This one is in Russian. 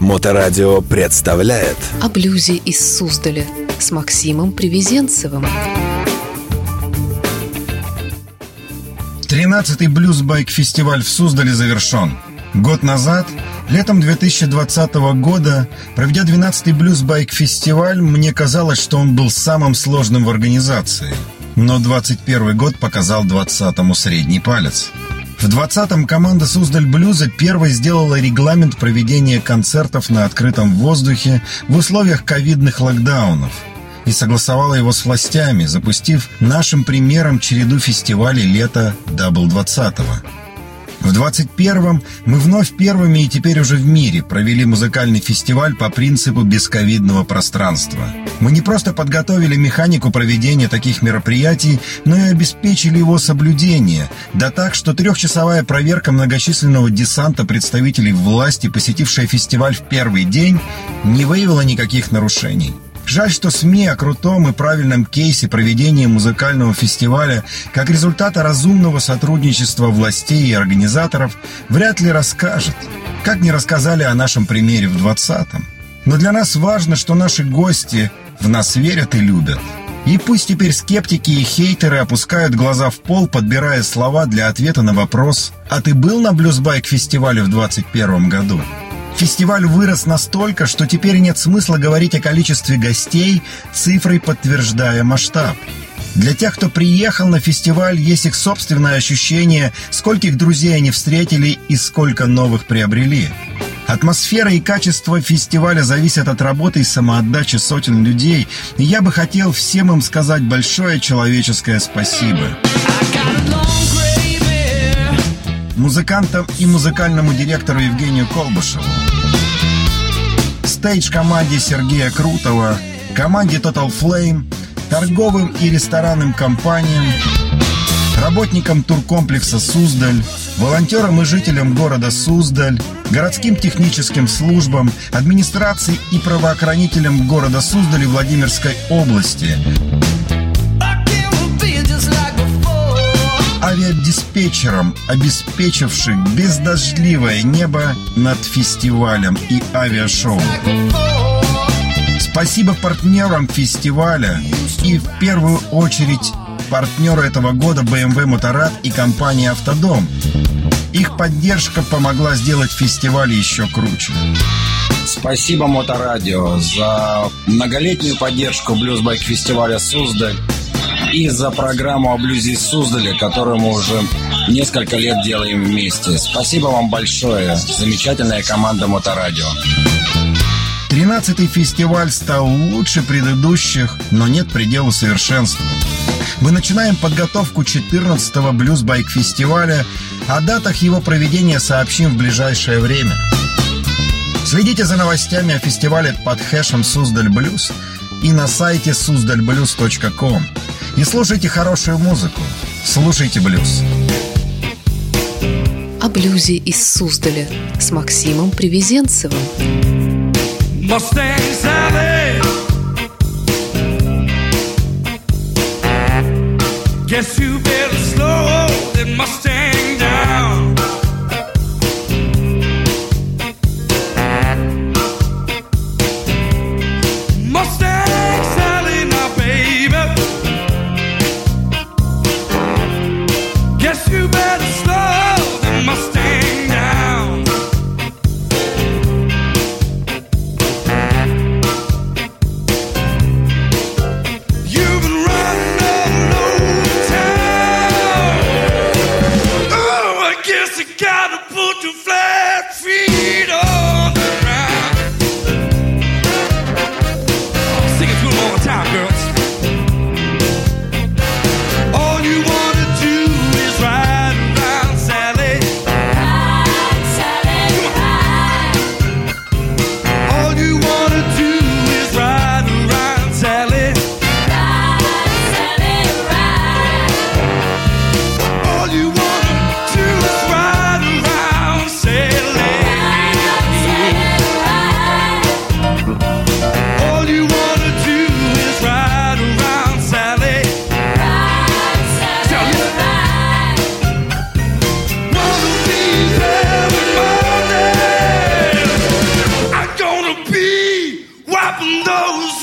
Моторадио представляет О блюзе из Суздаля с Максимом Привезенцевым. 13-й блюз-байк-фестиваль в Суздале завершен. Год назад, летом 2020 года, проведя 12-й блюз-байк-фестиваль, мне казалось, что он был самым сложным в организации. Но 21 год показал 20-му средний палец. В 20-м команда Суздаль Блюза первой сделала регламент проведения концертов на открытом воздухе в условиях ковидных локдаунов и согласовала его с властями, запустив нашим примером череду фестивалей лета Double 20-го. В 21-м мы вновь первыми и теперь уже в мире провели музыкальный фестиваль по принципу бесковидного пространства. Мы не просто подготовили механику проведения таких мероприятий, но и обеспечили его соблюдение, да так, что трехчасовая проверка многочисленного десанта представителей власти, посетившая фестиваль в первый день, не выявила никаких нарушений. Жаль, что СМИ о крутом и правильном кейсе проведения музыкального фестиваля как результата разумного сотрудничества властей и организаторов вряд ли расскажет, как не рассказали о нашем примере в 20-м. Но для нас важно, что наши гости в нас верят и любят. И пусть теперь скептики и хейтеры опускают глаза в пол, подбирая слова для ответа на вопрос «А ты был на блюзбайк-фестивале в 21 году?» Фестиваль вырос настолько, что теперь нет смысла говорить о количестве гостей, цифрой подтверждая масштаб. Для тех, кто приехал на фестиваль, есть их собственное ощущение, скольких друзей они встретили и сколько новых приобрели. Атмосфера и качество фестиваля зависят от работы и самоотдачи сотен людей, и я бы хотел всем им сказать большое человеческое спасибо. Музыкантам и музыкальному директору Евгению Колбышеву, стейдж-команде Сергея Крутова, команде Total Flame, торговым и ресторанным компаниям, работникам туркомплекса «Суздаль», волонтерам и жителям города Суздаль, городским техническим службам, администрации и правоохранителям города Суздаль и Владимирской области, авиадиспетчерам, обеспечивших бездождливое небо над фестивалем и авиашоу. Спасибо партнерам фестиваля и в первую очередь партнеру этого года BMW Моторад и компании «Автодом». Их поддержка помогла сделать фестиваль еще круче. Спасибо Моторадио за многолетнюю поддержку блюзбайк фестиваля Суздаль и за программу о блюзе Суздаля, которую мы уже несколько лет делаем вместе. Спасибо вам большое. Замечательная команда Моторадио. Тринадцатый фестиваль стал лучше предыдущих, но нет предела совершенству. Мы начинаем подготовку 14-го блюз-байк-фестиваля. О датах его проведения сообщим в ближайшее время. Следите за новостями о фестивале под хэшем «Суздаль Блюз» и на сайте suzdalblюз.com. И слушайте хорошую музыку. Слушайте блюз. О блюзе из Суздаля с Максимом Привезенцевым. Guess you better slow that Mustang